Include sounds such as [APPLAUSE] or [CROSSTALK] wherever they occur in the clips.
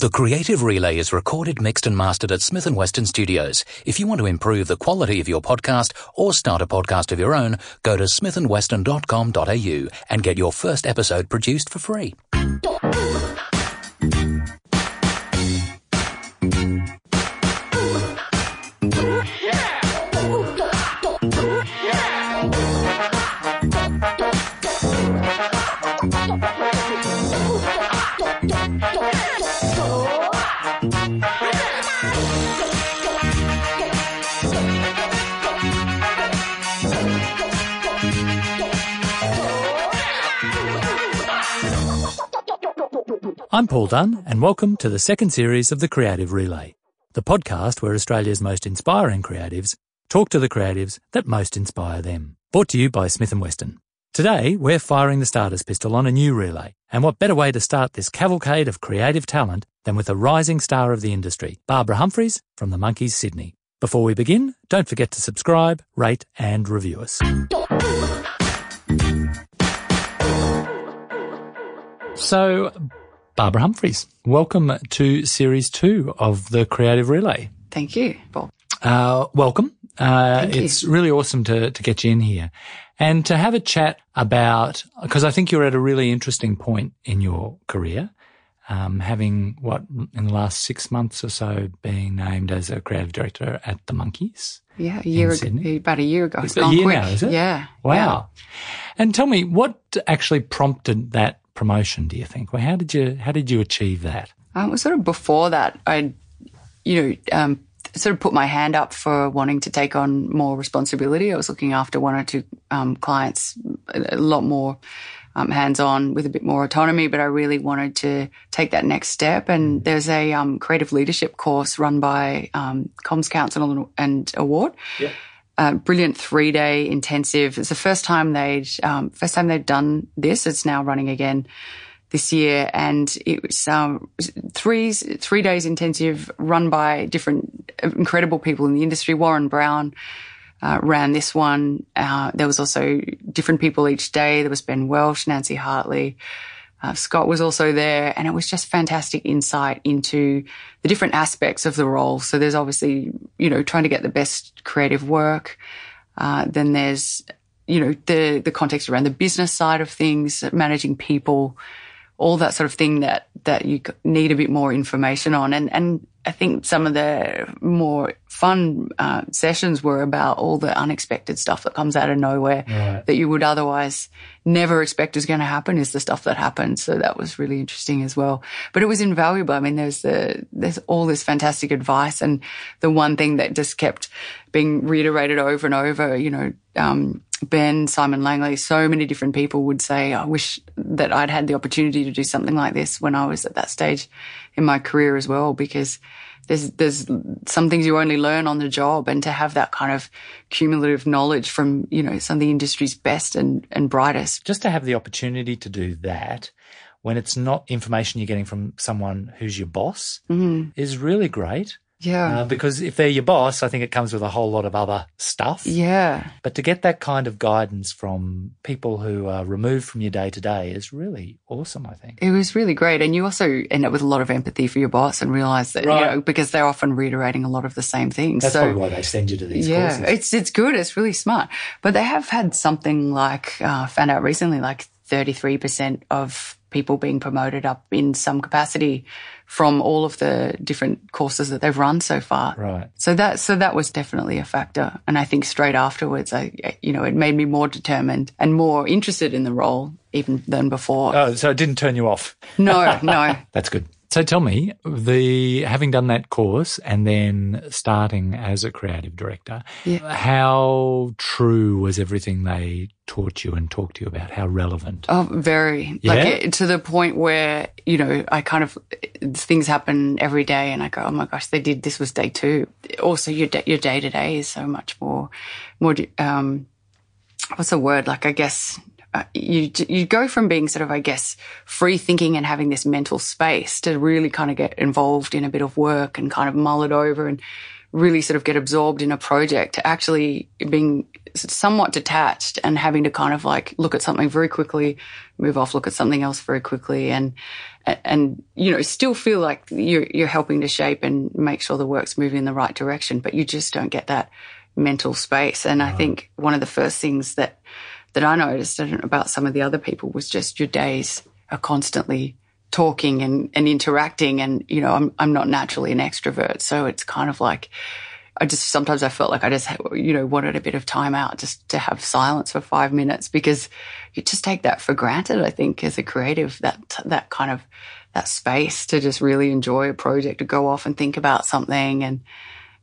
The Creative Relay is recorded, mixed and mastered at Smith & Weston Studios. If you want to improve the quality of your podcast or start a podcast of your own, go to smithandweston.com.au and get your first episode produced for free. I'm Paul Dunne, and welcome to the second series of The Creative Relay, the podcast where Australia's most inspiring creatives talk to the creatives that most inspire them. Brought to you by Smith & Weston. Today, we're firing the starter's pistol on a new relay, and what better way to start this cavalcade of creative talent than with a rising star of the industry, Barbara Humphries from the Monkeys Sydney. Before we begin, don't forget to subscribe, rate, and review us. So, Barbara Humphries, welcome to series two of the Creative Relay. Thank you, Paul. Uh, welcome. Uh, it's really awesome to, to get you in here and to have a chat about, because I think you're at a really interesting point in your career. Um, having what in the last six months or so being named as a creative director at the Monkeys. Yeah, a year ago, about a year ago. It's a year quick. now, is it? Yeah. Wow. yeah. And tell me, what actually prompted that promotion? Do you think? Well, how did you how did you achieve that? Um, was sort of before that, I, you know, um, sort of put my hand up for wanting to take on more responsibility. I was looking after one or two um, clients, a a lot more um, hands-on with a bit more autonomy, but I really wanted to take that next step. And there's a um, creative leadership course run by um, Comms Council and Award. Yeah. Uh, brilliant three day intensive. It's the first time they'd um, first time they've done this. It's now running again this year, and it was um, three three days intensive run by different incredible people in the industry. Warren Brown. Uh, ran this one. Uh, there was also different people each day. There was Ben Welsh, Nancy Hartley, uh, Scott was also there, and it was just fantastic insight into the different aspects of the role. So there's obviously, you know, trying to get the best creative work. Uh, then there's, you know, the the context around the business side of things, managing people, all that sort of thing that that you need a bit more information on. And and I think some of the more fun uh, sessions were about all the unexpected stuff that comes out of nowhere Right. that you would otherwise never expect is going to happen is the stuff that happens. So that was really interesting as well. But it was invaluable. I mean, there's the there's all this fantastic advice, and the one thing that just kept being reiterated over and over, you know. Um, Ben, Simon Langley, so many different people would say, I wish that I'd had the opportunity to do something like this when I was at that stage in my career as well, because there's, there's some things you only learn on the job and to have that kind of cumulative knowledge from, you know, some of the industry's best and, and brightest. Just to have the opportunity to do that when it's not information you're getting from someone who's your boss mm-hmm. is really great. Yeah. Uh, because if they're your boss, I think it comes with a whole lot of other stuff. yeah. But to get that kind of guidance from people who are removed from your day to day is really awesome, I think. It was really great. And you also end up with a lot of empathy for your boss and realize that, Right. you know, because they're often reiterating a lot of the same things. That's so, probably why they send you to these yeah, courses. it's it's good. It's really smart. But they have had something like uh, found out recently, like thirty three percent of people being promoted up in some capacity from all of the different courses that they've run so far. Right. So that so that was definitely a factor. And I think straight afterwards, I you know it made me more determined and more interested in the role even than before. Oh, so it didn't turn you off. no, [LAUGHS] no. That's good. So tell me, the having done that course and then starting as a creative director, Yeah. how true was everything they taught you and talked to you about? How relevant? Oh, very. Yeah? Like to the point where, you know, I kind of, things happen every day and I go, oh my gosh, they did, this was day two. Also, your, day- your day to day is so much more, more, um, what's the word? Like, I guess, uh, you, you go from being sort of, I guess, free thinking and having this mental space to really kind of get involved in a bit of work and kind of mull it over and really sort of get absorbed in a project to actually being somewhat detached and having to kind of like look at something very quickly, move off, look at something else very quickly and, and, you know, still feel like you're, you're helping to shape and make sure the work's moving in the right direction, but you just don't get that mental space. And I think one of the first things that, that I noticed about some of the other people was just your days are constantly talking and, and interacting. And, you know, I'm, I'm not naturally an extrovert. So it's kind of like, I just sometimes I felt like I just you know wanted a bit of time out just to have silence for five minutes because you just take that for granted. I think as a creative that that kind of that space to just really enjoy a project to go off and think about something and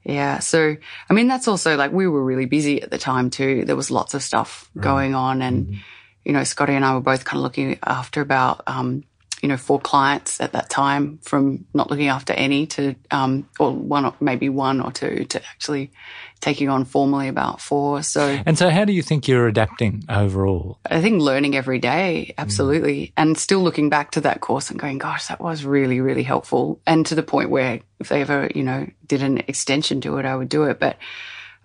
yeah. So I mean that's also like we were really busy at the time too. There was lots of stuff right. going on and mm-hmm. you know Scotty and I were both kind of looking after about um, you know, four clients at that time from not looking after any to, um, or one, maybe one or two to actually taking on formally about four. So, and so how do you think you're adapting overall? I think learning every day, absolutely. Mm. And still looking back to that course and going, gosh, that was really, really helpful. And to the point where if they ever, you know, did an extension to it, I would do it. But,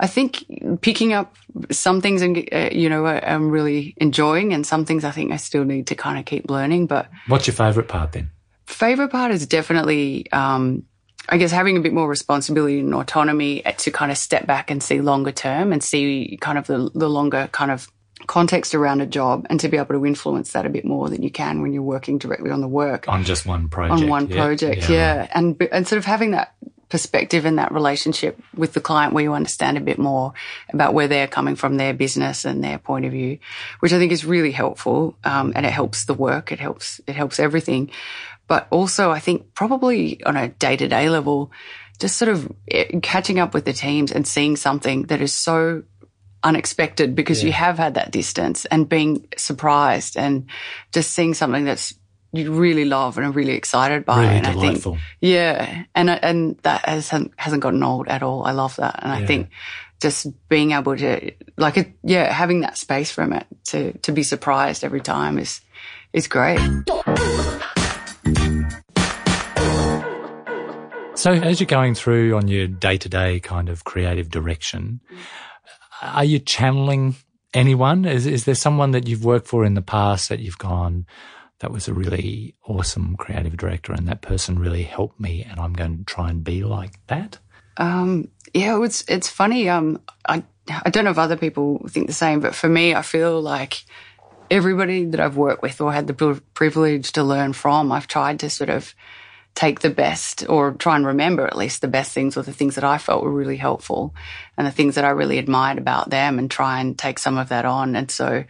I think picking up some things and uh, you know I'm really enjoying, and some things I think I still need to kind of keep learning. But what's your favorite part then? Favorite part is definitely, um, I guess, having a bit more responsibility and autonomy to kind of step back and see longer term and see kind of the, the longer kind of context around a job and to be able to influence that a bit more than you can when you're working directly on the work on just one project on one yeah. project yeah, yeah. and and sort of having that perspective in that relationship with the client where you understand a bit more about where they're coming from their business and their point of view, which I think is really helpful. Um, and it helps the work. It helps, it helps everything. But also I think probably on a day to day level, just sort of eh, catching up with the teams and seeing something that is so unexpected because yeah. you have had that distance and being surprised and just seeing something that's you really love and are really excited by. Really and delightful. I think, yeah, and and that hasn't hasn't gotten old at all. I love that, and yeah. I think just being able to like it, yeah, having that space from it to to be surprised every time is is great. So as you're going through on your day to day kind of creative direction, are you channeling anyone? Is is there someone that you've worked for in the past that you've gone? That was a really awesome creative director and that person really helped me and I'm going to try and be like that? Um, yeah, it's, it's funny. Um, I, I don't know if other people think the same, but for me, I feel like everybody that I've worked with or had the privilege to learn from, I've tried to sort of take the best or try and remember at least the best things or the things that I felt were really helpful and the things that I really admired about them and try and take some of that on. And so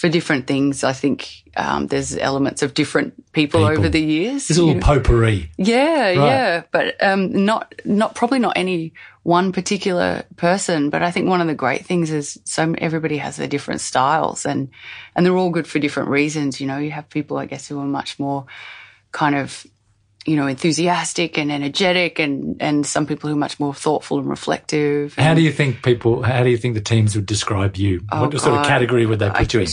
for different things. I think um, there's elements of different people, people, over the years. There's a little potpourri. Yeah, right. yeah, but um, not not probably not any one particular person. But I think one of the great things is so everybody has their different styles, and and they're all good for different reasons. You know, you have people, I guess, who are much more kind of you know, enthusiastic and energetic and, and some people who are much more thoughtful and reflective. And how do you think people, how do you think the teams would describe you? Oh what God, sort of category would they put I, you in?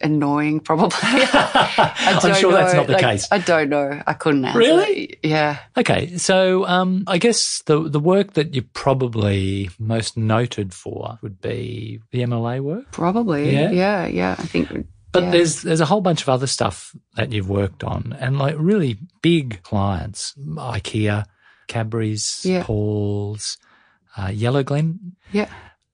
Annoying, probably. [LAUGHS] [LAUGHS] I'm sure know. that's not the like, case. I don't know. I couldn't answer. Really? Yeah. Okay. So, um, I guess the, the work that you're probably most noted for would be the MLA work? Probably. Yeah. Yeah. yeah. I think but yeah. there's there's a whole bunch of other stuff that you've worked on, and like really big clients, IKEA, Cadbury's, yeah. Paul's, uh, Yellowglen. Yeah.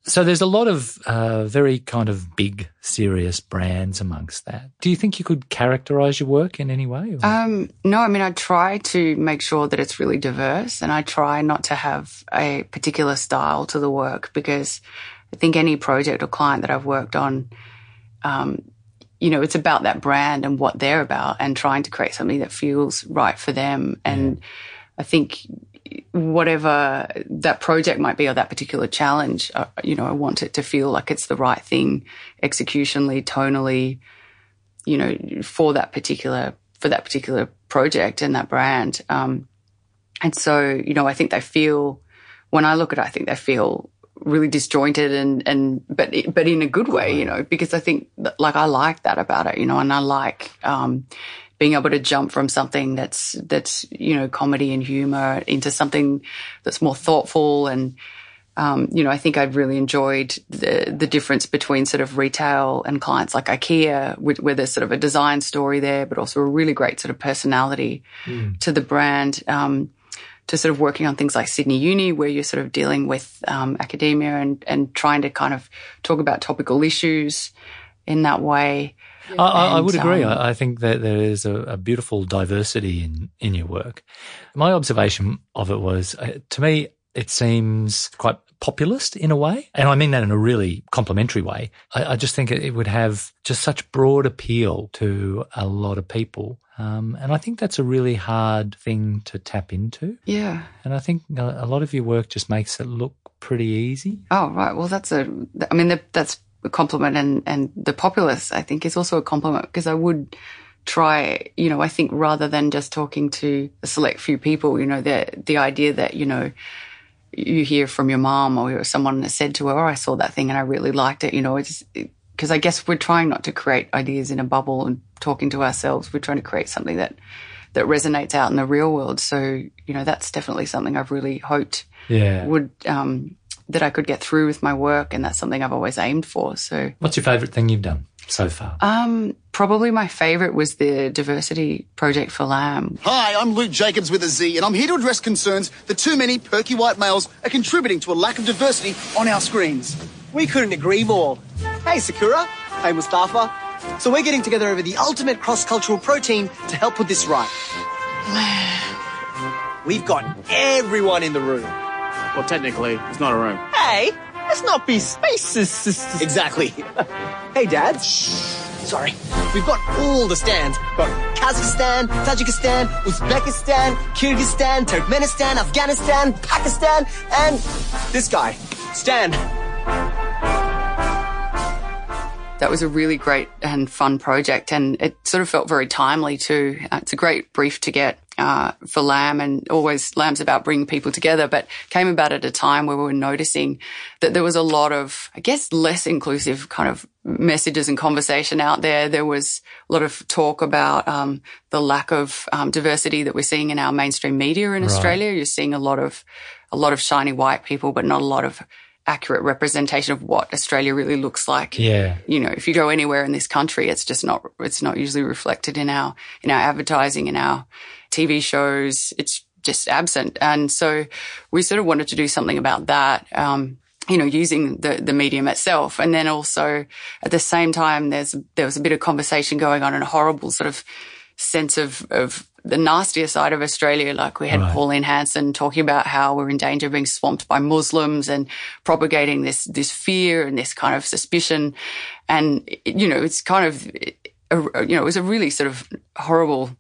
So there's a lot of uh, very kind of big, serious brands amongst that. Do you think you could characterize your work in any way? Um, no, I mean I try to make sure that it's really diverse, and I try not to have a particular style to the work because I think any project or client that I've worked on. Um, you know, it's about that brand and what they're about and trying to create something that feels right for them. And I think whatever that project might be or that particular challenge, uh, you know, I want it to feel like it's the right thing executionally, tonally, you know, for that particular, for that particular project and that brand. Um, and so, you know, I think they feel, when I look at it, I think they feel really disjointed and and but but in a good way, you know, because I think like I like that about it, you know, and I like um, being able to jump from something that's, that's, you know, comedy and humor into something that's more thoughtful and, um, you know, I think I've really enjoyed the the difference between sort of retail and clients like IKEA, where there's sort of a design story there, but also a really great sort of personality mm. to the brand. Um, to sort of working on things like Sydney Uni, where you're sort of dealing with um, academia and and trying to kind of talk about topical issues in that way. I, I, would agree. Um, I, think that there is a, a, beautiful diversity in in your work. My observation of it was, uh, to me, it seems quite populist in a way. And I mean that in a really complimentary way. I, I just think it, would have just such broad appeal to a lot of people. Um, and I think that's a really hard thing to tap into. Yeah. And I think a lot of your work just makes it look pretty easy. Oh, right. Well, that's a, I mean, that's a compliment. And, and the populace, I think, is also a compliment because I would try, you know, I think rather than just talking to a select few people, you know, the, the idea that, you know, you hear from your mom or someone has said to her, oh, I saw that thing and I really liked it. You know, it's because I guess we're trying not to create ideas in a bubble and talking to ourselves. We're trying to create something that, that resonates out in the real world. So, you know, that's definitely something I've really hoped yeah. would, um, that I could get through with my work. And that's something I've always aimed for. So what's your favorite thing you've done? So far? Um, probably my favorite was the diversity project for Lamb. Hi, I'm Luke Jacobz with a Z, and I'm here to address concerns that too many perky white males are contributing to a lack of diversity on our screens. We couldn't agree more. Hey, Sakura. Hey, Mustafa. So we're getting together over the ultimate cross-cultural protein to help put this right. [SIGHS] We've got everyone in the room. Well, technically, it's not a room. Hey, let's not be spaces. Exactly. [LAUGHS] hey, Dad. Shh. Sorry. We've got all the stands. We've got Kazakhstan, Tajikistan, Uzbekistan, Kyrgyzstan, Turkmenistan, Afghanistan, Pakistan, and this guy, Stan. That was a really great and fun project, and it sort of felt very timely too. Uh, it's a great brief to get uh, for Lamb and always Lamb's about bringing people together, but came about at a time where we were noticing that there was a lot of, I guess, less inclusive kind of messages and conversation out there. There was a lot of talk about um, the lack of um, diversity that we're seeing in our mainstream media in right. Australia. You're seeing a lot of a lot of shiny white people, but not a lot of accurate representation of what Australia really looks like. Yeah. You know, if you go anywhere in this country, it's just not, it's not usually reflected in our, in our advertising, in our TV shows. It's just absent. And so we sort of wanted to do something about that. Um, you know, using the, the medium itself. And then also at the same time, there's, there was a bit of conversation going on and a horrible sort of sense of, of the nastier side of Australia. Like we had right. Pauline Hanson talking about how we're in danger of being swamped by Muslims and propagating this, this fear and this kind of suspicion. And, you know, it's kind of, you know, it was a really sort of horrible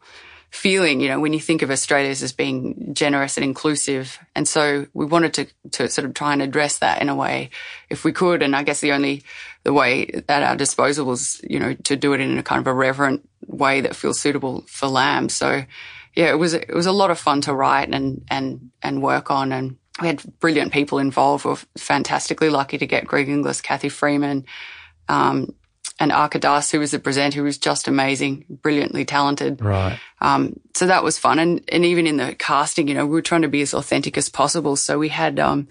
feeling, you know, when you think of Australia as being generous and inclusive. And so we wanted to, to sort of try and address that in a way if we could. And I guess the only, the way at our disposal was, you know, to do it in a kind of a reverent way that feels suitable for lamb. So yeah, it was, it was a lot of fun to write and, and, and work on. And we had brilliant people involved. We are fantastically lucky to get Greg Inglis, Cathy Freeman, um, and Arka Das, who was the presenter, who was just amazing, brilliantly talented. Right. Um, so that was fun. And, and even in the casting, you know, we were trying to be as authentic as possible. So we had, um,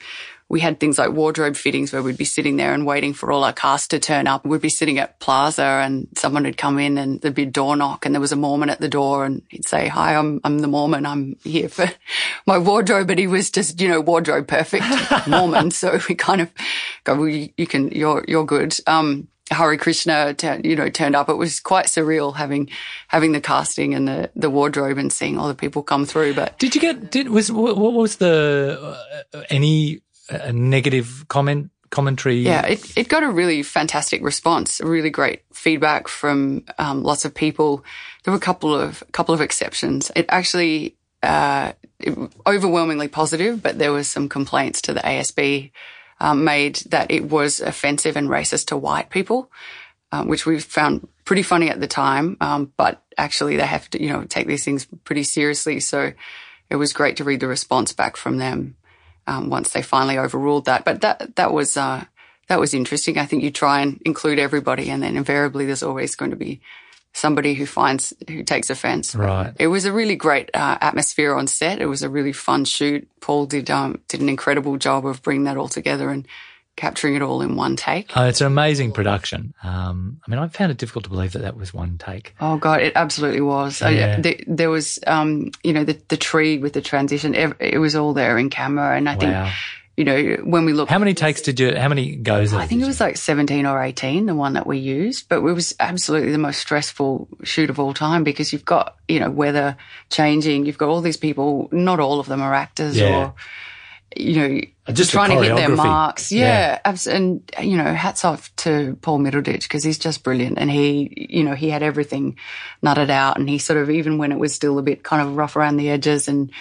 we had things like wardrobe fittings where we'd be sitting there and waiting for all our cast to turn up. We'd be sitting at Plaza and someone would come in and there'd be a door knock and there was a Mormon at the door and he'd say, hi, I'm, I'm the Mormon. I'm here for [LAUGHS] my wardrobe. But he was just, you know, wardrobe perfect [LAUGHS] Mormon. So we kind of go, well, you, you can, you're, you're good. Um, Hare Krishna, you know, turned up. It was quite surreal having having the casting and the, the wardrobe and seeing all the people come through. But did you get? Did was what was the uh, any uh, negative comment commentary? Yeah, it it got a really fantastic response, really great feedback from um, lots of people. There were a couple of couple of exceptions. It actually uh, it, overwhelmingly positive, but there was some complaints to the ASB um, made that it was offensive and racist to white people, um, which we found pretty funny at the time. Um, but actually, they have to, you know, take these things pretty seriously. So it was great to read the response back from them um, once they finally overruled that. But that that was uh, that was interesting. I think you try and include everybody, and then invariably there's always going to be somebody who finds who takes offence. Right. It was a really great uh, atmosphere on set. It was a really fun shoot. Paul did um, did an incredible job of bringing that all together and capturing it all in one take. Uh, it's an amazing production. Um, I mean, I found it difficult to believe that that was one take. Oh God, it absolutely was. Uh, Yeah. the, there was, um, you know, the the tree with the transition. It was all there in camera, and I think, Wow. You know, when we look, How many takes did you? How many goes? I think it was like 17 or 18, the one that we used, but it was absolutely the most stressful shoot of all time because you've got, you know, weather changing. You've got all these people, not all of them are actors Yeah. or, you know, uh, Just trying to hit their marks. Yeah. Yeah. abs- And, you know, hats off to Paul Middleditch because he's just brilliant. And he, you know, he had everything nutted out and he sort of, even when it was still a bit kind of rough around the edges and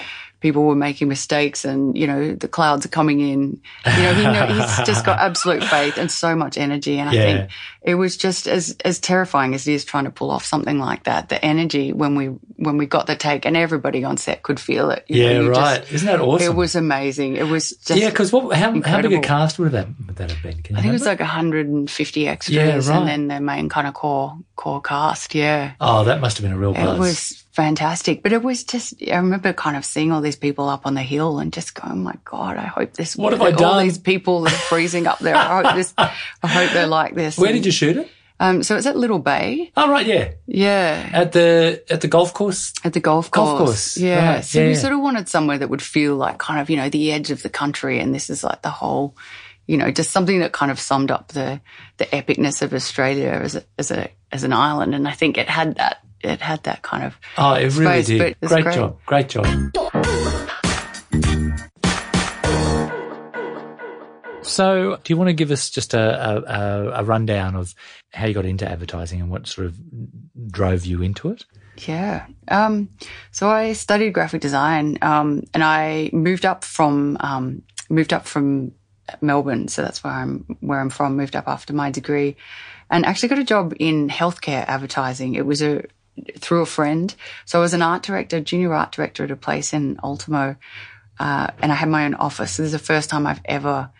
people were making mistakes and, you know, the clouds are coming in, you know, he know, he's [LAUGHS] just got absolute faith and so much energy. And I Yeah. think it was just as, as terrifying as it is trying to pull off something like that. The energy when we, when we got the take and everybody on set could feel it. you know, Yeah, just- right. Isn't that awesome? It was amazing. It was just yeah, because what? How, how big a cast would that would that have been? I think it was like 150 extras Yeah, right. and then the main kind of core core cast. Yeah. oh, that must have been a real buzz. It was fantastic. But it was just, I remember kind of seeing all these people up on the hill and just going, oh my God, I hope this, What have all I done?" these people that are freezing up there. I hope this, I hope they're like this. Where did you shoot it? Um, so it's at Little Bay. Oh, right, yeah, Yeah. at the at the golf course. At the golf course. Golf course, Yeah. right, So yeah, we sort of wanted somewhere that would feel like kind of, you know, the edge of the country. And this is like the whole, you know, just something that kind of summed up the, the epicness of Australia as a, as a, as an island. And I think it had that, it had that kind of, Oh, it really Space, did. it's Great, great. job, great job. So, do you want to give us just a, a, a, a rundown of how you got into advertising and what sort of drove you into it? Yeah. Um, so I studied graphic design, um, and I moved up from, um, moved up from Melbourne. So that's where I'm, where I'm from, moved up after my degree and actually got a job in healthcare advertising. It was a, through a friend. So I was an art director, junior art director at a place in Ultimo. Uh, and I had my own office. This is the first time I've ever,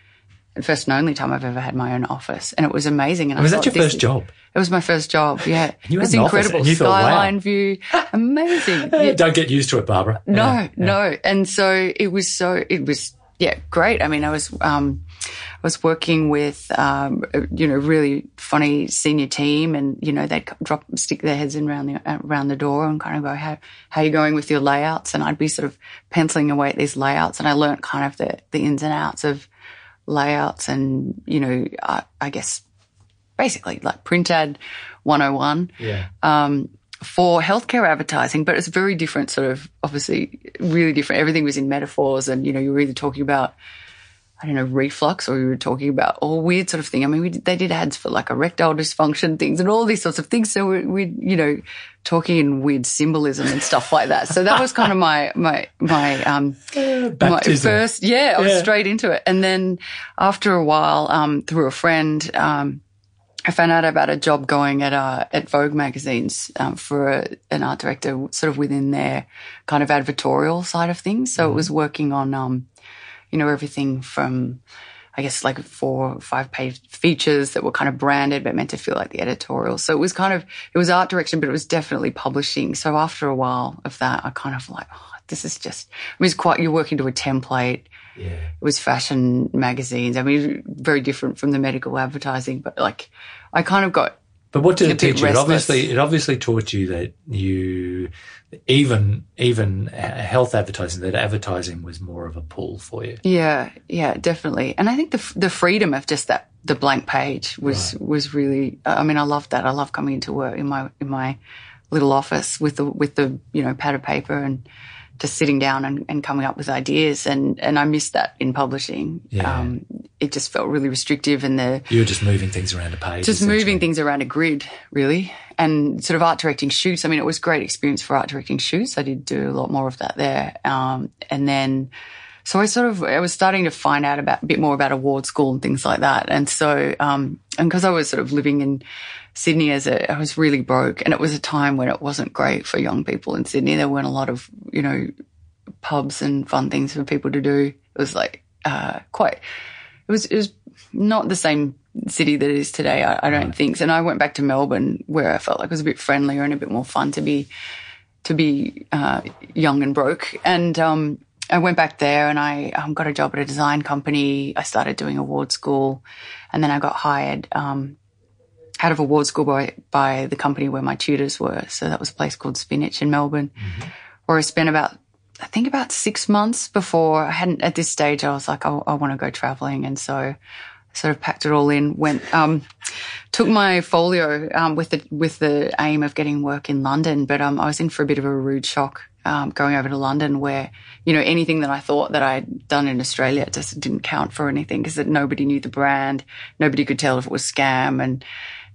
first and only time I've ever had my own office. And it was amazing. And I Was that thought, your first job? It was my first job. [LAUGHS] Yeah. it's an incredible. you thought, wow. Skyline view. Amazing. [LAUGHS] Yeah. Don't get used to it, Barbara. No, yeah. no. And so it was so, it was, yeah, great. I mean, I was, um, I was working with, um, a, you know, really funny senior team and, you know, they'd drop, stick their heads in around the, around the door and kind of go, how, how are you going with your layouts? And I'd be sort of penciling away at these layouts and I learnt kind of the, the ins and outs of layouts and, you know, I, I guess basically like print ad 101 Yeah. um, for healthcare advertising, but it's very different, sort of obviously really different. Everything was in metaphors, and you know, you were either talking about, I don't know, reflux, or you were talking about all weird sort of thing. I mean, we did, they did ads for like erectile dysfunction things and all these sorts of things. So we, we, you know, talking in weird symbolism and stuff like that. So that was kind of my my my um [LAUGHS] my first, yeah, I was Yeah. straight into it. And then after a while, um, through a friend, um, I found out about a job going at uh, at Vogue magazines um, for a, an art director, sort of within their kind of advertorial side of things. So it was working on, um, you know, everything from, I guess, like four or five page features that were kind of branded but meant to feel like the editorial. So it was kind of it was art direction, but it was definitely publishing. So after a while of that, I kind of like, oh, this is just. I mean, it's quite. You're working to a template Yeah. it was fashion magazines. I mean, very different from the medical advertising, but like I kind of got But what did it teach you? It obviously, it obviously taught you that you, even even uh, health advertising, that advertising was more of a pull for you. yeah, yeah, definitely. And I think the the freedom of just that the blank page was was really. I mean, I love that. I love coming into work in my in my little office with the with the you know pad of paper and just sitting down and, and coming up with ideas and and I missed that in publishing. Yeah. Um, it just felt really restrictive and the You were just moving things around a page. just moving things around a grid, really, and sort of art directing shoots. I mean, it was great experience for art directing shoots. I did do a lot more of that there, um, and then so I sort of I was starting to find out about a bit more about award school and things like that. And so, um, and because I was sort of living in Sydney as a, I was really broke, and it was a time when it wasn't great for young people in Sydney. There weren't a lot of you know pubs and fun things for people to do. It was like uh, quite. It was it was not the same city that it is today. I, I don't think. So, and I went back to Melbourne where I felt like it was a bit friendlier and a bit more fun to be to be uh, young and broke. And um, I went back there and I um, got a job at a design company. I started doing award school, and then I got hired um, out of award school by by the company where my tutors were. So that was a place called Spinach in Melbourne, mm-hmm. where I spent about I think about six months before I hadn't at this stage. I was like, I, I want to go traveling, and so I sort of packed it all in. Went um, took my folio um, with the with the aim of getting work in London, but um, I was in for a bit of a rude shock um, going over to London, where you know anything that I thought that I'd done in Australia just didn't count for anything because nobody knew the brand, nobody could tell if it was scam, and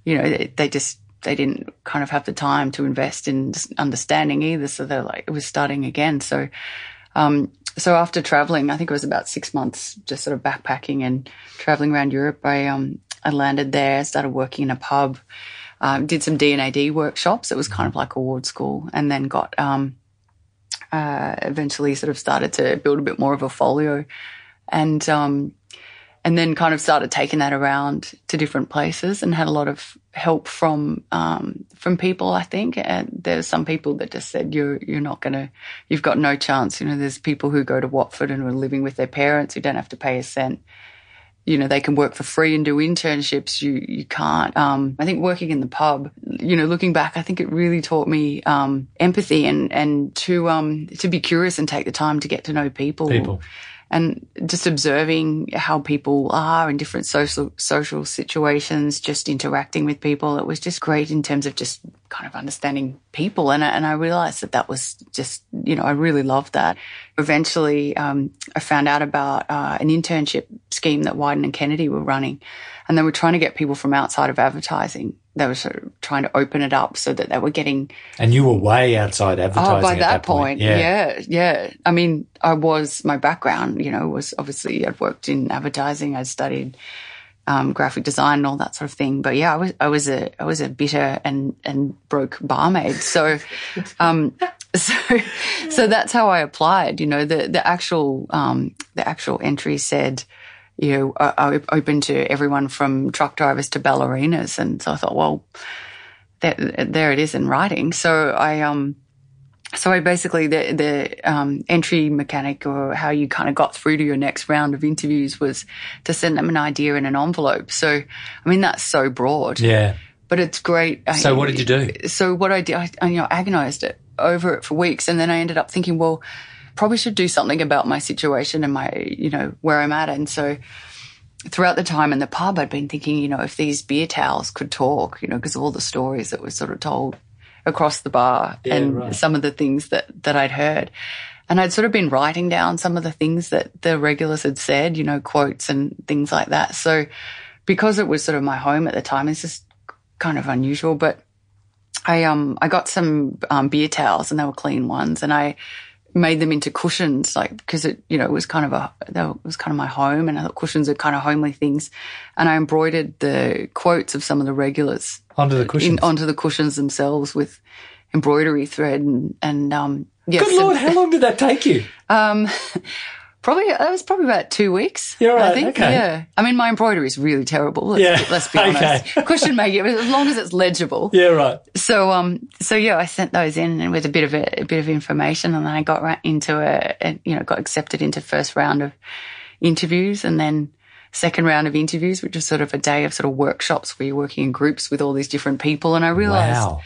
you know they, they just they didn't kind of have the time to invest in understanding either. So they're like, it was starting again. So, um, so after traveling, I think it was about six months, just sort of backpacking and traveling around Europe. I, um, I landed there, started working in a pub, um, did some D&AD workshops. It was kind of like award school and then got, um, uh, eventually sort of started to build a bit more of a folio and, um, and then kind of started taking that around to different places and had a lot of help from um, from people. I think, and there's some people that just said you're you're not gonna, you've got no chance. You know, there's people who go to Watford and are living with their parents who don't have to pay a cent. You know, they can work for free and do internships. You you can't. Um, I think working in the pub, you know, looking back, I think it really taught me um, empathy and and to um, to be curious and take the time to get to know people. People and just observing how people are in different social social situations, just interacting with people. It was just great in terms of just kind of understanding people, and and I realized that that was just you know I really loved that. Eventually, um, I found out about uh, an internship scheme that Wieden and Kennedy were running, and they were trying to get people from outside of advertising they were sort of trying to open it up so that they were getting. And you were way outside advertising. Oh, by that, that point, point. Yeah. yeah, yeah. I mean, I was my background. You know, was obviously I'd worked in advertising. I'd studied um, graphic design and all that sort of thing. But yeah, I was I was a I was a bitter and and broke barmaid. So, [LAUGHS] um, [LAUGHS] so so that's how I applied. You know, the the actual um, the actual entry said you know, open to everyone from truck drivers to ballerinas. And so I thought, well, that, there it is in writing. So I, um, so I basically the the um, entry mechanic or how you kind of got through to your next round of interviews was to send them an idea in an envelope. So I mean that's so broad. Yeah. But it's great. So I, what did you do? So what I did, I, I you know agonized it over it for weeks, and then I ended up thinking, well, probably should do something about my situation and my, you know, where I'm at. And so throughout the time in the pub, I'd been thinking, you know, if these beer towels could talk, you know, because of all the stories that were sort of told across the bar yeah, and right. some of the things that, that I'd heard. And I'd sort of been writing down some of the things that the regulars had said, you know, quotes and things like that. So because it was sort of my home at the time, it's just kind of unusual, but I, um, I got some, um, beer towels and they were clean ones and I made them into cushions, like because it, you know, it was kind of a, it was kind of my home, and I thought cushions are kind of homely things, and I embroidered the quotes of some of the regulars onto the cushions, in, onto the cushions themselves with embroidery thread, and and um, yes, good lord, how long did that take you? [LAUGHS] Um, Probably that was probably about two weeks. Yeah, right. I think. Okay. Yeah. I mean, my embroidery is really terrible. Let's, yeah. Let's be honest. Okay. [LAUGHS] Cushion making, as long as it's legible. Yeah, right. So, um, so yeah, I sent those in and with a bit of a, a bit of information, and then I got right into a, a, you know, got accepted into first round of interviews, and then second round of interviews, which was sort of a day of sort of workshops where you're working in groups with all these different people, and I realized, wow.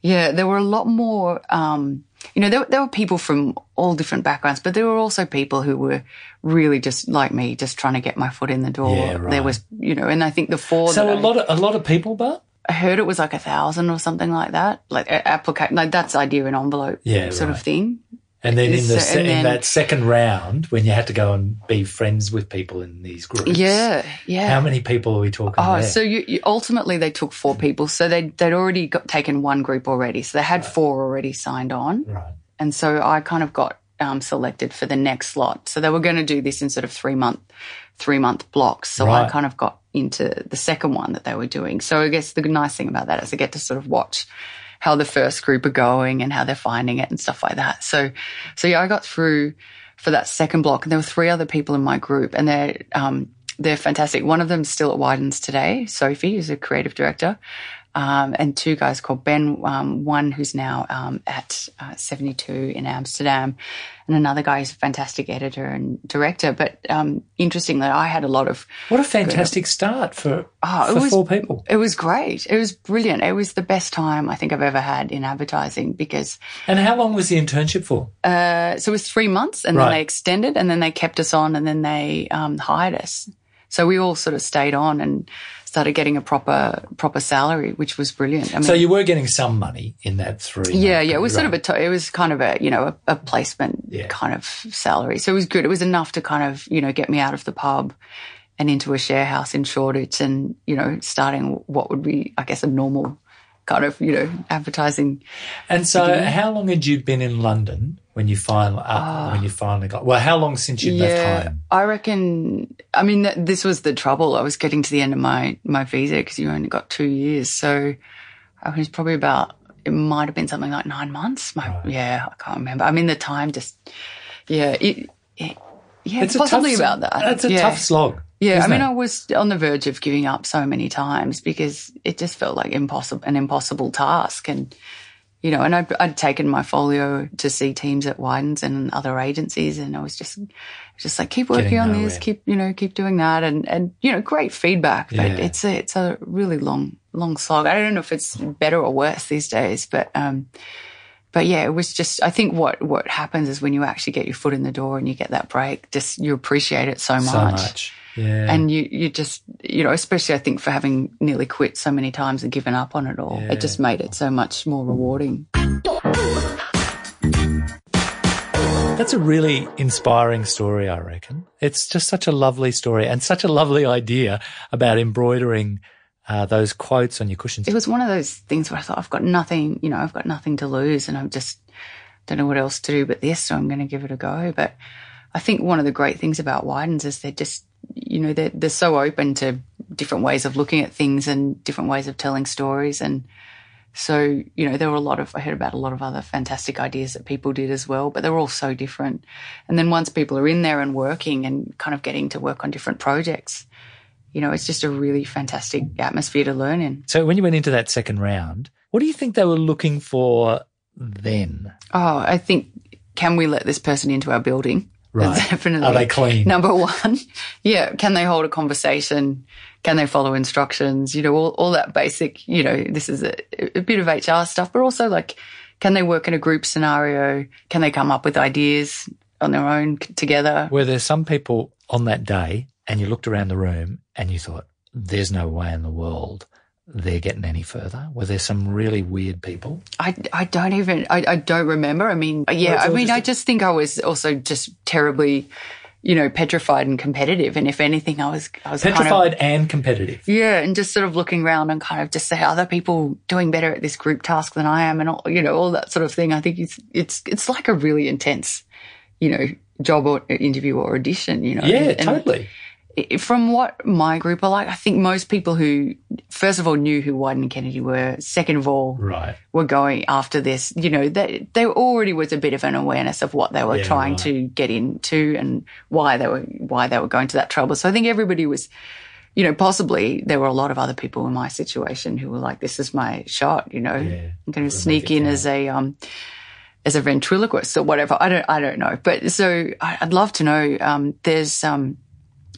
yeah, there were a lot more. Um, you know, there, there were people from all different backgrounds, but there were also people who were really just like me, just trying to get my foot in the door. Yeah, right. There was, you know, and I think the four. So a I, lot of a lot of people, but I heard it was like a thousand or something like that, like application, like that's idea in envelope, yeah, sort right. of thing. And then in the then, in that second round, when you had to go and be friends with people in these groups, yeah, yeah. How many people are we talking? Oh, there? so you, you, ultimately they took four people. So they they'd already got taken one group already. So they had right. four already signed on. Right. And so I kind of got um, selected for the next slot. So they were going to do this in sort of three month, three month blocks. So right. I kind of got into the second one that they were doing. So I guess the nice thing about that is I get to sort of watch how the first group are going and how they're finding it and stuff like that. So, so yeah, I got through for that second block and there were three other people in my group and they're, um, they're fantastic. One of them's still at Wiedens today. Sophie is a creative director. Um, and two guys called Ben, um, one who's now um, at uh, 72 in Amsterdam, and another guy who's a fantastic editor and director. But um, interestingly, I had a lot of What a fantastic start for, Oh, it for was- four people. It was great. It was brilliant. It was the best time I think I've ever had in advertising because And how long was the internship for? uh, so it was three months and Right. then they extended and then they kept us on and then they um, hired us. So we all sort of stayed on and started getting a proper proper salary, which was brilliant. I mean, So you were getting some money in that three. yeah, yeah, it was sort of a to- it was kind of a you know a, a placement Yeah. kind of salary. So it was good. It was enough to kind of you know get me out of the pub and into a share house in Shoreditch and you know starting what would be I guess a normal kind of you know advertising And so, how long had you been in London when you finally uh, when you finally got? Well, how long since you left home? I reckon. I mean, th- this was the trouble. I was getting to the end of my my visa because you only got two years. So I was probably about. It might have been something like nine months. My, Yeah, I can't remember. I mean, the time just. Yeah, it. it yeah, It's possibly tough, about that. It's a yeah. tough slog. Yeah, I mean, it? I was on the verge of giving up so many times because it just felt like impossible, an impossible task. And, you know, and I'd, I'd taken my folio to see teams at Wiedens and other agencies. And I was just, just like, keep working on this, keep, you know, keep doing that. And, and, you know, great feedback, but Yeah. it's a, it's a really long, long slog. I don't know if it's better or worse these days, but, um, but yeah, it was just, I think what, what happens is when you actually get your foot in the door and you get that break, just you appreciate it so much so much. Yeah. and you you just you know especially i think for having nearly quit so many times and given up on it all Yeah. it just made it so much more rewarding That's a really inspiring story, I reckon. It's just such a lovely story and such a lovely idea about embroidering uh, those quotes on your cushions. it was one of those things where i thought i've got nothing you know i've got nothing to lose and i'm just don't know what else to do but this so i'm going to give it a go but i think one of the great things about Wiedens is they're just you know they're, they're so open to different ways of looking at things and different ways of telling stories and So, you know, there were a lot of, I heard about a lot of other fantastic ideas that people did as well, but they were all so different. And then once people are in there and working and kind of getting to work on different projects, you know, it's just a really fantastic atmosphere to learn in. So when you went into that second round, what do you think they were looking for then? Oh, I think, can we let this person into our building? Right. Definitely. Are they clean? Number one. [LAUGHS] Yeah. Can they hold a conversation? Can they follow instructions? You know, all, all that basic, you know, this is a, a bit of HR stuff, but also like, can they work in a group scenario? Can they come up with ideas on their own together? Were there some people on that day and you looked around the room and you thought, there's no way in the world they're getting any further? Were there some really weird people? I, I don't even, I, I don't remember. I mean, yeah, I mean, just I just think I was also just terribly, you know, petrified and competitive. And if anything, I was, I was kind of, Petrified and competitive. Yeah, and just sort of looking around and kind of just say, other people doing better at this group task than I am, and all, you know, all that sort of thing. I think it's it's it's like a really intense, you know, job or interview or audition. You know, Yeah, And totally. i- From what my group are like, I think most people who, first of all, knew who Wieden and Kennedy were. Second of all, Right. were going after this. You know, they, there already was a bit of an awareness of what they were Yeah, trying right. to get into and why they were why they were going to that trouble. So I think everybody was, you know, possibly there were a lot of other people in my situation who were like, "This is my shot." You know, Yeah, I'm going gotta sneak in as a um as a ventriloquist or whatever. I don't I don't know, but so I'd love to know. Um, there's um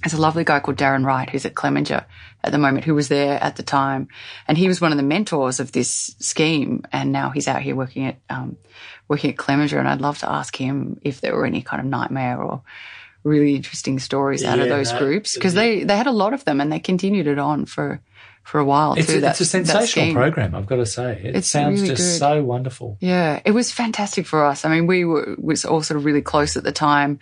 there's a lovely guy called Darren Wright who's at Clemenger at the moment, who was there at the time, and he was one of the mentors of this scheme, and now he's out here working at um, working at Clemenger, and I'd love to ask him if there were any kind of nightmare or really interesting stories out of those groups because they they had a lot of them and they continued it on for for a while It's too. a, that- it's a sensational program, I've got to say. It It's sounds really just good. so wonderful. Yeah, it was fantastic for us. I mean, we were was all sort of really close at the time.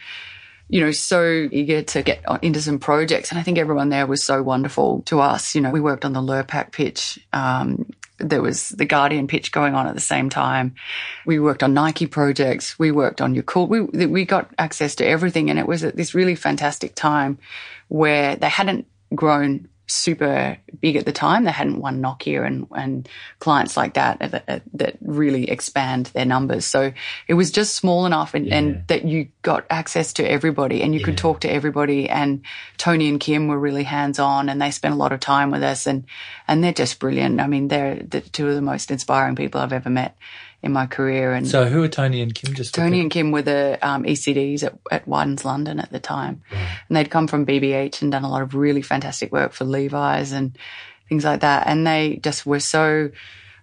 You know, so eager to get into some projects, and I think everyone there was so wonderful to us. You know, we worked on the Lurpak pitch. Um, there was the Guardian pitch going on at the same time. We worked on Nike projects. We worked on Yakult. We we got access to everything, and it was at this really fantastic time where they hadn't grown super big at the time. They hadn't won Nokia and, and clients like that, that that really expand their numbers. So it was just small enough and, Yeah. and that you got access to everybody and you could talk to everybody. And Tony and Kim were really hands on and they spent a lot of time with us and, and they're just brilliant. I mean, they're the two of the most inspiring people I've ever met in my career. And So who are Tony and Kim? Just Tony and Kim were the um, ECDs at, at Wieden's London at the time. And they'd come from BBH and done a lot of really fantastic work for Levi's and things like that. And they just were so,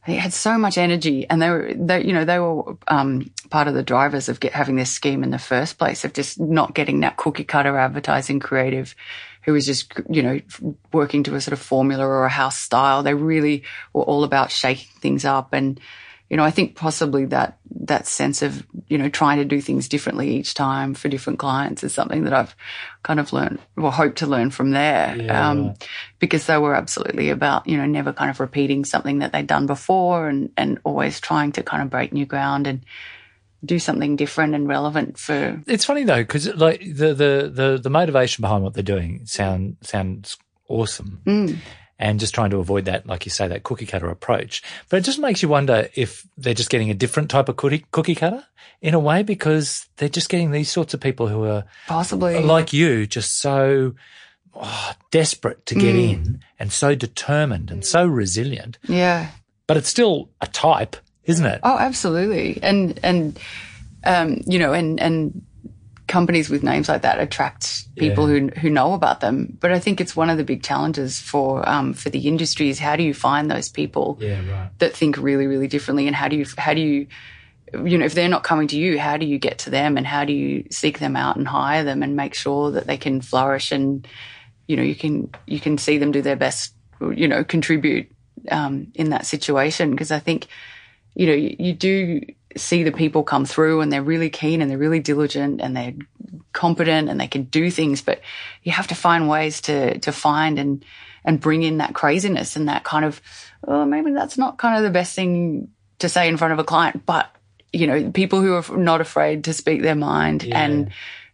they had so much energy and they were, they, you know, they were um, part of the drivers of get, having this scheme in the first place of just not getting that cookie cutter advertising creative who was just, you know, working to a sort of formula or a house style. They really were all about shaking things up and, you know, I think possibly that that sense of you know trying to do things differently each time for different clients is something that I've kind of learned or hope to learn from there, Yeah, um, because they were absolutely about you know never kind of repeating something that they'd done before and and always trying to kind of break new ground and do something different and relevant for It's funny though, because like the, the the the motivation behind what they're doing sound sounds awesome, Mm. And just trying to avoid that, like you say, that cookie cutter approach. But it just makes you wonder if they're just getting a different type of cookie cookie cutter in a way, because they're just getting these sorts of people who are possibly like you, just so oh, desperate to get Mm. in and so determined and so resilient. yeah But it's still a type, isn't it? Oh, absolutely. And and um, you know, and and companies with names like that attract people Yeah. who who know about them. But I think it's one of the big challenges for um, for the industry is how do you find those people Yeah, right. that think really really differently, and how do you how do you you know if they're not coming to you, how do you get to them, and how do you seek them out and hire them and make sure that they can flourish and you know you can you can see them do their best, you know, contribute um, in that situation because I think you know, you, you do see the people come through and they're really keen and they're really diligent and they're competent and they can do things, but you have to find ways to, to find and, and bring in that craziness and that kind of, oh, maybe that's not kind of the best thing to say in front of a client, but you know, people who are not afraid to speak their mind Yeah. and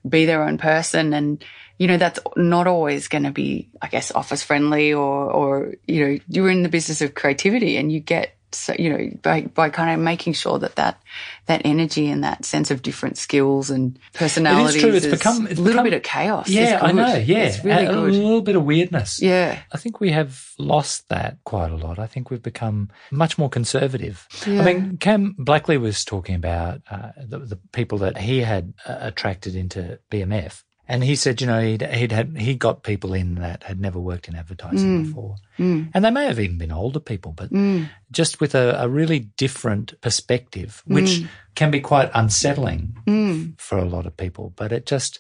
be their own person and, you know, that's not always going to be, I guess, office friendly or, or, you know, you're in the business of creativity and you get, so, you know, by, by kind of making sure that that, that energy and that sense of different skills and personalities true. It's is become- a little become- bit of chaos. Yeah, I know. Yeah, It's really a, a little bit of weirdness. Yeah. I think we have lost that quite a lot. I think we've become much more conservative. Yeah. I mean, Cam Blackley was talking about uh, the, the people that he had uh, attracted into BMF. And he said, you know, he'd, he'd had, he got people in that had never worked in advertising mm. before. Mm. And they may have even been older people, but mm. just with a, a really different perspective, which can be quite unsettling for a lot of people, but it just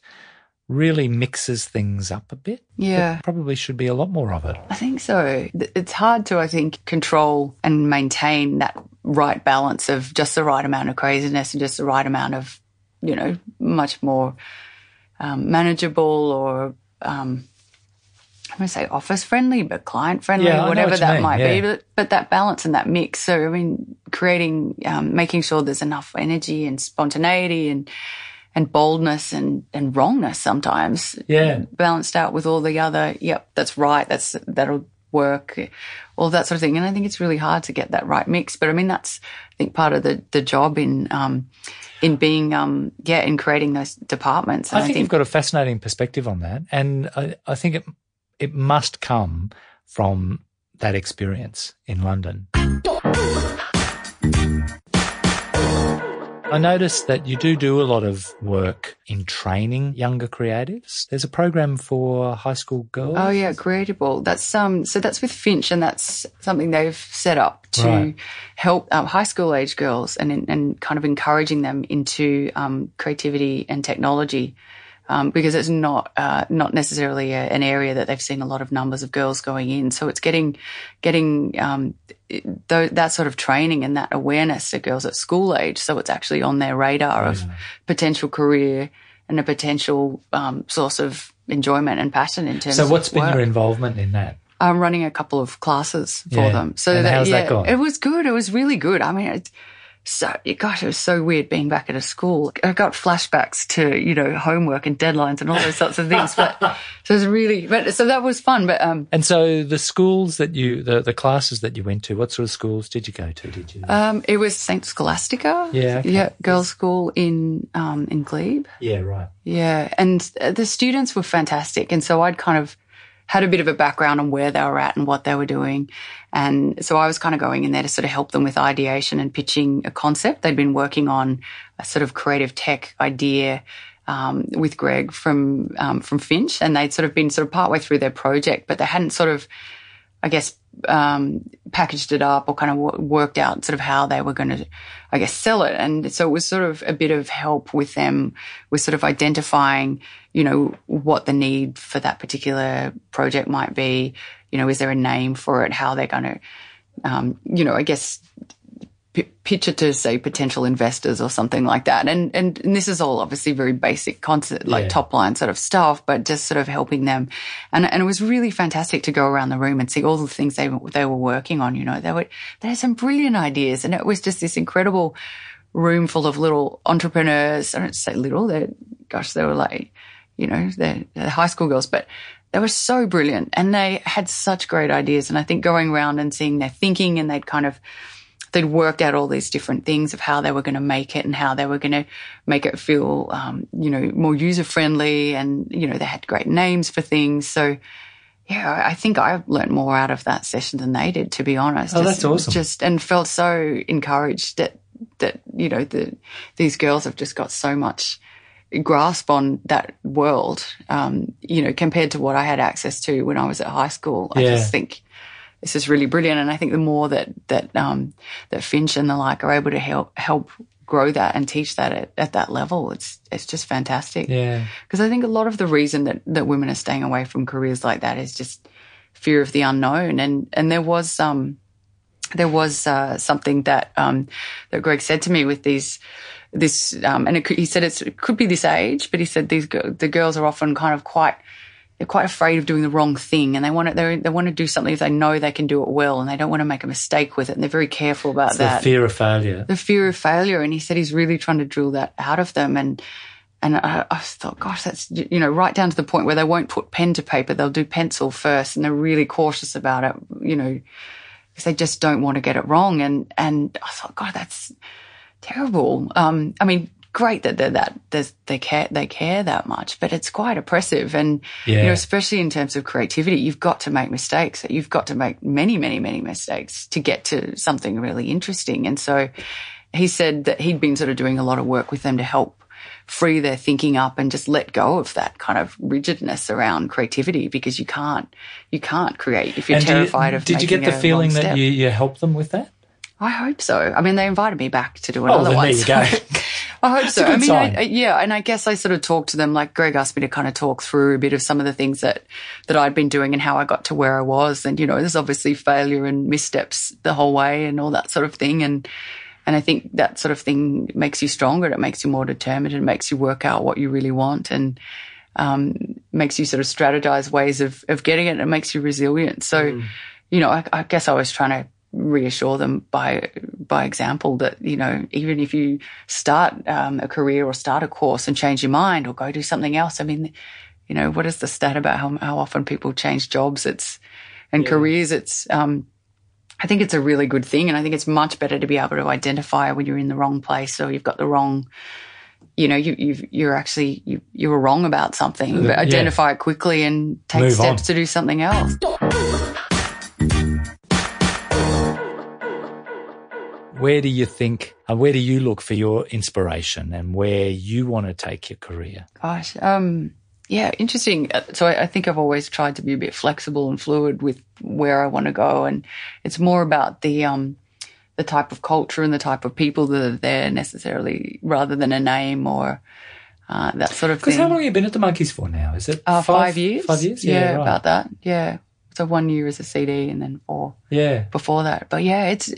really mixes things up a bit. Yeah. There probably should be a lot more of it. I think so. It's hard to, I think, control and maintain that right balance of just the right amount of craziness and just the right amount of, you know, much more um, manageable or, um, I'm going to say office friendly, but client friendly, Yeah, whatever what that mean, might yeah. be. But, but that balance and that mix. So, I mean, creating, um, making sure there's enough energy and spontaneity and, and boldness and, and wrongness sometimes Yeah. balanced out with all the other, yep, that's right, that's that'll work, all that sort of thing. And I think it's really hard to get that right mix. But I mean, that's I think part of the the job in um in being um yeah in creating those departments. And I think, you've got a fascinating perspective on that, and I, I think it it must come from that experience in London. I noticed that you do do a lot of work in training younger creatives. There's a program for high school girls. Oh yeah, Creatable. That's um. So that's with Finch, and that's something they've set up to Right. help um, high school age girls and and kind of encouraging them into um, creativity and technology. Um, because it's not uh, not necessarily a, an area that they've seen a lot of numbers of girls going in, so it's getting getting um, th- that sort of training and that awareness to girls at school age, so it's actually on their radar of potential career and a potential um, source of enjoyment and passion in terms. So of what's been work. your involvement in that? I'm running a couple of classes for Yeah. them. So And that, how's yeah, that gone? It was good. It was really good. I mean, it, so gosh, it was so weird being back at a school. I got flashbacks to you know homework and deadlines and all those sorts of things. But [LAUGHS] so it was really, but so that was fun. But um, And so the schools that you, the, the classes that you went to, what sort of schools did you go to? Did you? um, it was Saint Scholastica. Yeah, okay. yeah, girls' school in um in Glebe. yeah, right. Yeah, and the students were fantastic, and so I'd kind of had a bit of a background on where they were at and what they were doing, and so I was kind of going in there to sort of help them with ideation and pitching a concept. They'd been working on a sort of creative tech idea um, with Greg from um, from Finch, and they'd sort of been sort of partway through their project, but they hadn't sort of, I guess, um, packaged it up or kind of w- worked out sort of how they were going to, I guess, sell it. And so it was sort of a bit of help with them with sort of identifying, you know, what the need for that particular project might be. You know, is there a name for it? How they're going to, um, you know, I guess p- pitch it to say potential investors or something like that. And, and, and this is all obviously very basic concept, like Yeah. top line sort of stuff, but just sort of helping them. And, and it was really fantastic to go around the room and see all the things they, they were working on. You know, they were, they had some brilliant ideas and it was just this incredible room full of little entrepreneurs. I don't say little, they're, gosh, they were like, you know, they're, they're high school girls, but they were so brilliant and they had such great ideas. And I think going around and seeing their thinking and they'd kind of, they'd worked out all these different things of how they were going to make it and how they were going to make it feel, um, you know, more user friendly. And, you know, they had great names for things. So, yeah, I think I learned more out of that session than they did, to be honest. Oh, Just- that's awesome. Just and felt so encouraged that that you know the these girls have just got so much grasp on that world. Um, you know, compared to what I had access to when I was at high school. I Yeah. just think this is really brilliant, and I think the more that that um, that Finch and the like are able to help help grow that and teach that at, at that level, it's it's just fantastic. Yeah. Because I think a lot of the reason that, that women are staying away from careers like that is just fear of the unknown. And, and there was, um, there was, uh, something that, um, that Greg said to me with these, this, um, and it he said it's, it could be this age, but he said these, the girls are often kind of quite, they're quite afraid of doing the wrong thing and they want to, they they want to do something if they know they can do it well and they don't want to make a mistake with it. And they're very careful about that. the fear of failure. the fear of failure. And he said he's really trying to drill that out of them. And, and I, I thought, gosh, that's, you know, right down to the point where they won't put pen to paper. They'll do pencil first and they're really cautious about it, you know, because they just don't want to get it wrong. And, and I thought, God, that's terrible. Um, I mean, great that they're that, they care, they care that much, but it's quite oppressive. And, you know, especially in terms of creativity, you've got to make mistakes. You've got to make many, many, many mistakes to get to something really interesting. And so he said that he'd been sort of doing a lot of work with them to help free their thinking up and just let go of that kind of rigidness around creativity because you can't, you can't create if you're And do you- terrified of Did you get the feeling that you, you helped them with that? I hope so. I mean, they invited me back to do Oh, another then one. there you so go. [LAUGHS] I hope so. I mean. I, yeah, and I guess I sort of talked to them. Like Greg asked me to kind of talk through a bit of some of the things that that I'd been doing and how I got to where I was. And you know, there's obviously failure and missteps the whole way and all that sort of thing. And and I think that sort of thing makes you stronger. It makes you more determined. It makes you work out what you really want and um, makes you sort of strategize ways of of getting it. And it makes you resilient. So, you know, I, I guess I was trying to reassure them by by example that you know even if you start um, a career or start a course and change your mind or go do something else i mean you know what is the stat about how, how often people change jobs it's and careers it's um i think it's a really good thing and i think it's much better to be able to identify when you're in the wrong place or you've got the wrong you know you you've, you're actually you, you were wrong about something but Yeah. identify it quickly and take Move steps on. to do something else Where do you think, uh, where do you look for your inspiration and where you want to take your career? Gosh, um, yeah, interesting. Uh, So I, I think I've always tried to be a bit flexible and fluid with where I want to go, and it's more about the um, the type of culture and the type of people that are there necessarily, rather than a name or uh, that sort of thing. Because how long have you been at the Monkeys for now? Is it uh, five, years? Five years? Yeah, right. about that. Yeah. So one year as a CD, and then four Yeah. before that. But yeah, it's,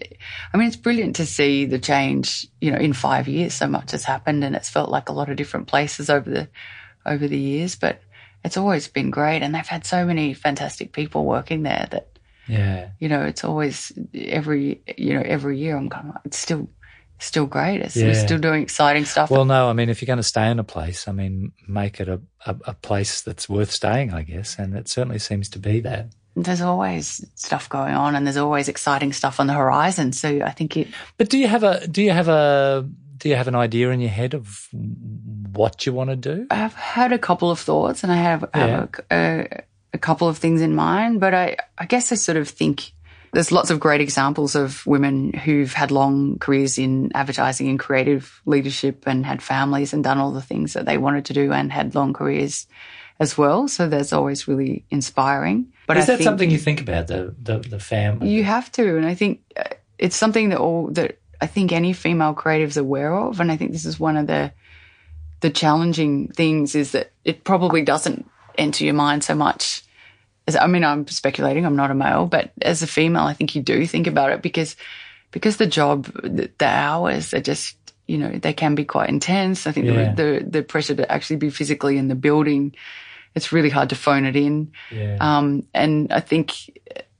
I mean, it's brilliant to see the change, you know, in five years, so much has happened and it's felt like a lot of different places over the, over the years, but it's always been great. And they've had so many fantastic people working there that, Yeah. you know, it's always every, you know, every year I'm kind of, it's still, still great. It's, Yeah. We're still doing exciting stuff. Well, no, I mean, if you're going to stay in a place, I mean, make it a, a, a place that's worth staying, I guess. And it certainly seems to be that. There's always stuff going on, and there's always exciting stuff on the horizon. So I think it. But do you have a do you have a do you have an idea in your head of what you want to do? I've had a couple of thoughts, and I have, have a, a, a couple of things in mind. But I, I guess I sort of think there's lots of great examples of women who've had long careers in advertising and creative leadership, and had families and done all the things that they wanted to do, and had long careers as well. So that's always really inspiring. But Is I that something you think about the the, the family? You have to, and I think uh, it's something that all that I think any female creative's aware of, and I think this is one of the the challenging things is that it probably doesn't enter your mind so much. As, I mean, I'm speculating. I'm not a male, but as a female, I think you do think about it because because the job, the, the hours are just you know they can be quite intense. I think Yeah. the, the the pressure to actually be physically in the building, it's really hard to phone it in. yeah. Um, and I think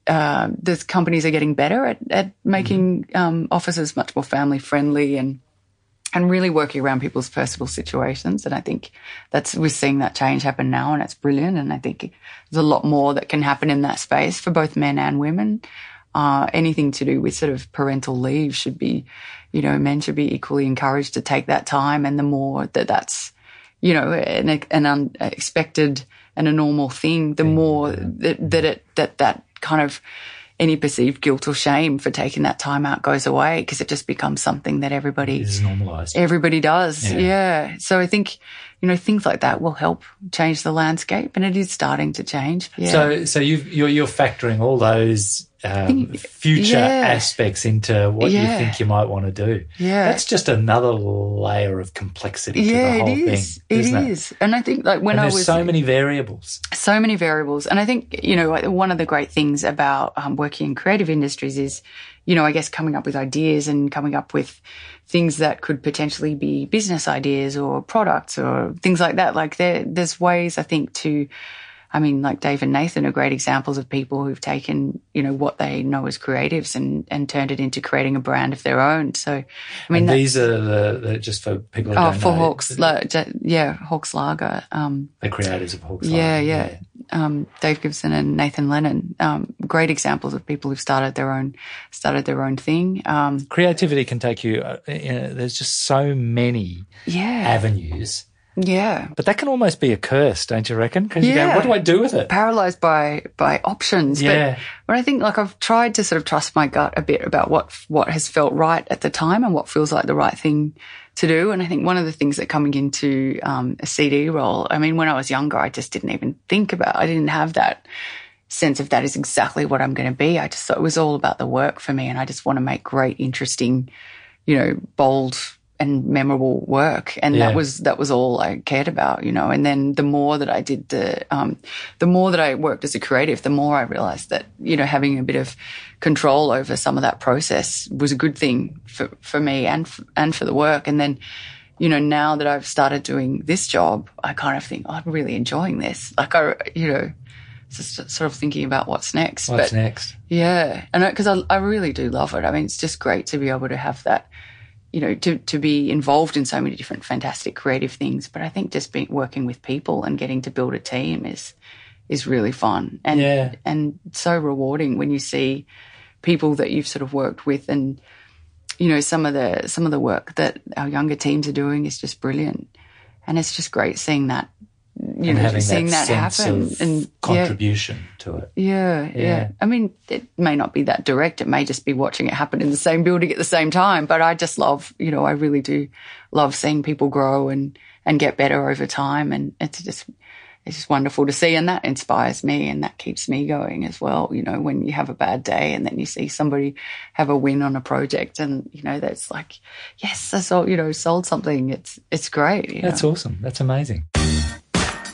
uh, the companies are getting better at, at making um, offices much more family friendly and and really working around people's personal situations. And I think that's we're seeing that change happen now, and it's brilliant. And I think there's a lot more that can happen in that space for both men and women. Uh, anything to do with sort of parental leave should be, you know, men should be equally encouraged to take that time. And the more that that's, you know, an, an unexpected and a normal thing, the mm. more that, that it, that, that kind of any perceived guilt or shame for taking that time out goes away because it just becomes something that everybody is normalized. everybody does. Yeah. Yeah. So I think, you know, things like that will help change the landscape and it is starting to change. Yeah. So, so you've, you're you're factoring all those um, future yeah. aspects into what you think you might want to do. Yeah. that's just another layer of complexity to yeah, the whole it is. thing, It isn't is. And I think like when And I there's was so many variables. so many variables. And I think, you know, one of the great things about um, working in creative industries is, you know, I guess coming up with ideas and coming up with things that could potentially be business ideas or products or things like that. Like there, there's ways I think to, I mean, like Dave and Nathan are great examples of people who've taken, you know, what they know as creatives and, and turned it into creating a brand of their own. So, I mean, these are the, the just for people who oh, for know, Hawke's, yeah, Hawke's Lager. Um, the creators of Hawke's. yeah, Lager, yeah. Um, Dave Gibson and Nathan Lennon, um, great examples of people who've started their own, started their own thing. Um, Creativity can take you. Uh, you know, there's just so many yeah, avenues, yeah. but that can almost be a curse, don't you reckon? Because you go, Yeah. what do I do with it? Paralyzed by by options. Yeah. But, but I think like I've tried to sort of trust my gut a bit about what what has felt right at the time and what feels like the right thing to do. And I think one of the things that coming into um, a CD role, I mean, when I was younger, I just didn't even think about. I didn't have that sense of that is exactly what I'm going to be. I just thought it was all about the work for me, and I just want to make great, interesting, you know, bold and memorable work. And Yeah. that was that was all I cared about, you know. And then the more that I did the, um, the more that I worked as a creative, the more I realized that you know having a bit of control over some of that process was a good thing for for me and f- and for the work. And then. You know, now that I've started doing this job, I kind of think, oh, I'm really enjoying this. Like, I, you know, just sort of thinking about what's next. What's but next? yeah, and because I, I really do love it. I mean, it's just great to be able to have that, you know, to to be involved in so many different fantastic creative things. But I think just being working with people and getting to build a team is is really fun and Yeah. and so rewarding when you see people that you've sort of worked with and you know some of the some of the work that our younger teams are doing is just brilliant and it's just great seeing that you and know having seeing that, that, happen and yeah. contribution to it. Yeah, yeah, Yeah. I mean, it may not be that direct. It may just be watching it happen in the same building at the same time. But I just love, you know, I really do love seeing people grow and and get better over time. And it's just it's just wonderful to see, and that inspires me, and that keeps me going as well. You know, when you have a bad day and then you see somebody have a win on a project, and you know, that's like, yes, I sold, you know, sold something. It's it's great. That's know. awesome. That's amazing.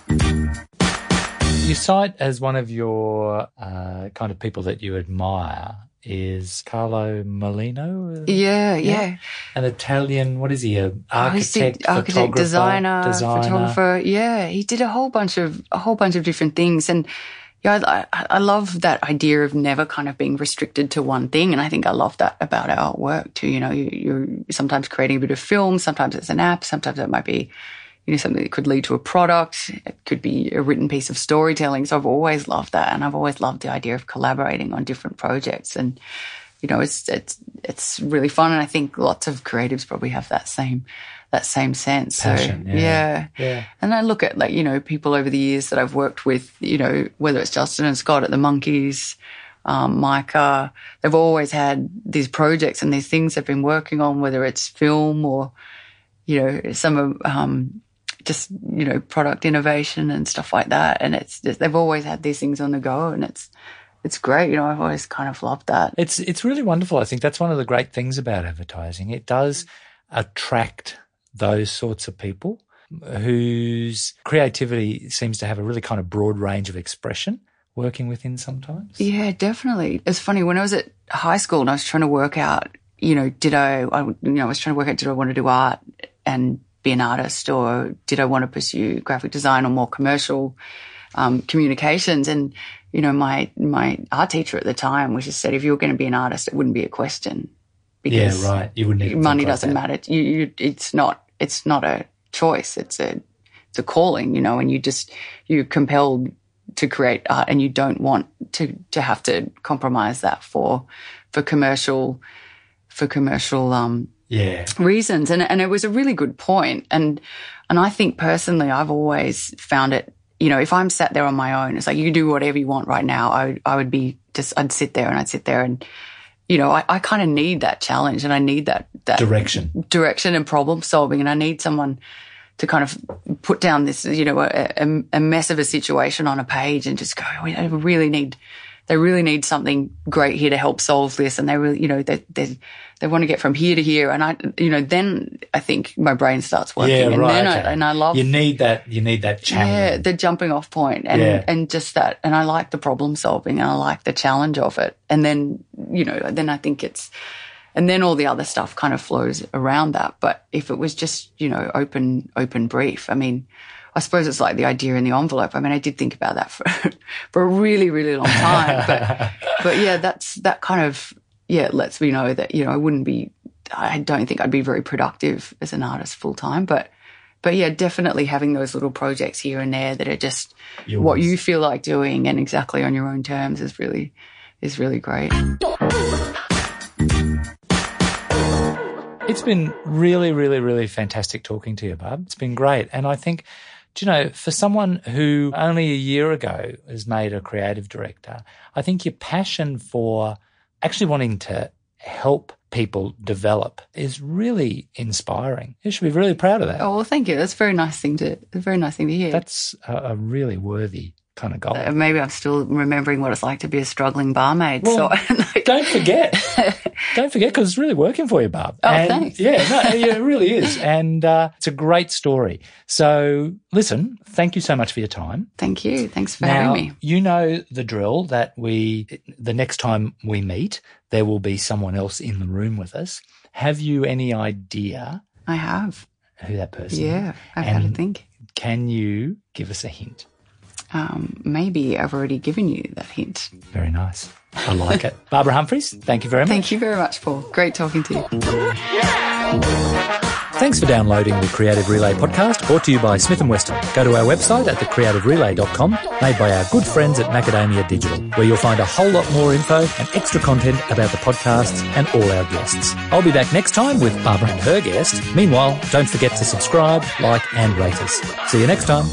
You cite as one of your uh, kind of people that you admire is Carlo Mollino, Yeah, yeah. an Italian. What is he? A Oh, architect, architect, photographer, designer, designer. photographer. Yeah, he did a whole bunch of a whole bunch of different things, and yeah, I, I, I love that idea of never kind of being restricted to one thing. And I think I love that about our work too. You know, you, you're sometimes creating a bit of film, sometimes it's an app, sometimes it might be, you know, something that could lead to a product. It could be a written piece of storytelling. So I've always loved that. And I've always loved the idea of collaborating on different projects. And, you know, it's, it's, it's really fun. And I think lots of creatives probably have that same, that same sense. Passion, so, yeah. yeah. Yeah. And I look at like, you know, people over the years that I've worked with, you know, whether it's Justin and Scott at the Monkeys, um, Micah, they've always had these projects and these things they've been working on, whether it's film or, you know, some of, um, just, you know, product innovation and stuff like that. And it's just, they've always had these things on the go and it's, it's great. You know, I've always kind of loved that. It's it's really wonderful. I think that's one of the great things about advertising. It does attract those sorts of people whose creativity seems to have a really kind of broad range of expression working within sometimes. Yeah, definitely. It's funny when I was at high school and I was trying to work out, you know, did I, I you know, I was trying to work out, did I want to do art and be an artist or did I want to pursue graphic design or more commercial um, communications? And, you know, my, my art teacher at the time was just said, if you were going to be an artist, it wouldn't be a question. Yeah, right. You wouldn't money like doesn't that. matter. You, you, it's not, it's not a choice. It's a, it's a calling, you know, and you just, you're compelled to create art and you don't want to, to have to compromise that for, for commercial, for commercial, um, Yeah. reasons. And, and it was a really good point. And, and I think personally, I've always found it, you know, if I'm sat there on my own, it's like you do whatever you want right now. I would, I would be just, I'd sit there and I'd sit there and, you know, I, I kind of need that challenge and I need that, that Direction. direction and problem solving. And I need someone to kind of put down this, you know, a, a, a mess of a situation on a page and just go, oh, we really need, they really need something great here to help solve this. And they really, you know, they, they, they want to get from here to here. And I, you know, then I think my brain starts working. Yeah, and right. then okay. I, and I love You need that. You need that challenge. yeah, the jumping off point and, Yeah. and just that. And I like the problem solving and I like the challenge of it. And then, you know, then I think it's, and then all the other stuff kind of flows around that. But if it was just, you know, open, open brief, I mean, I suppose it's like the idea in the envelope. I mean, I did think about that for, [LAUGHS] for a really, really long time. but, [LAUGHS] but yeah, that's, that kind of, yeah, it lets me know that, you know, I wouldn't be, I don't think I'd be very productive as an artist full time, but, but yeah, definitely having those little projects here and there that are just what you feel like doing and exactly on your own terms is really, is really great. It's been really, really, really fantastic talking to you, Barb. It's been great. And I think, do you know, for someone who only a year ago was made a creative director, I think your passion for actually wanting to help people develop is really inspiring. You should be really proud of that. Oh, well, thank you. That's a very nice thing to, a very nice thing to hear. That's a, a really worthy kind of goal. Maybe I'm still remembering what it's like to be a struggling barmaid. Well, [LAUGHS] so Don't forget. Don't forget because it's really working for you, Barb. Oh, and thanks. Yeah, no, yeah, it really is. And uh, it's a great story. So listen, thank you so much for your time. thank you. Thanks for now, having me. you know the drill that we, the next time we meet, there will be someone else in the room with us. Have you any idea I have. who that person is? Yeah, I've had to think. Can you give us a hint? Um, maybe I've already given you that hint. Very nice. I like it. [LAUGHS] Barbara Humphries, thank you very much. Thank you very much, Paul. Great talking to you. Thanks for downloading the Creative Relay podcast brought to you by Smith & Weston. Go to our website at thecreativerelay.com made by our good friends at Macadamia Digital where you'll find a whole lot more info and extra content about the podcasts and all our guests. I'll be back next time with Barbara and her guest. Meanwhile, don't forget to subscribe, like and rate us. See you next time.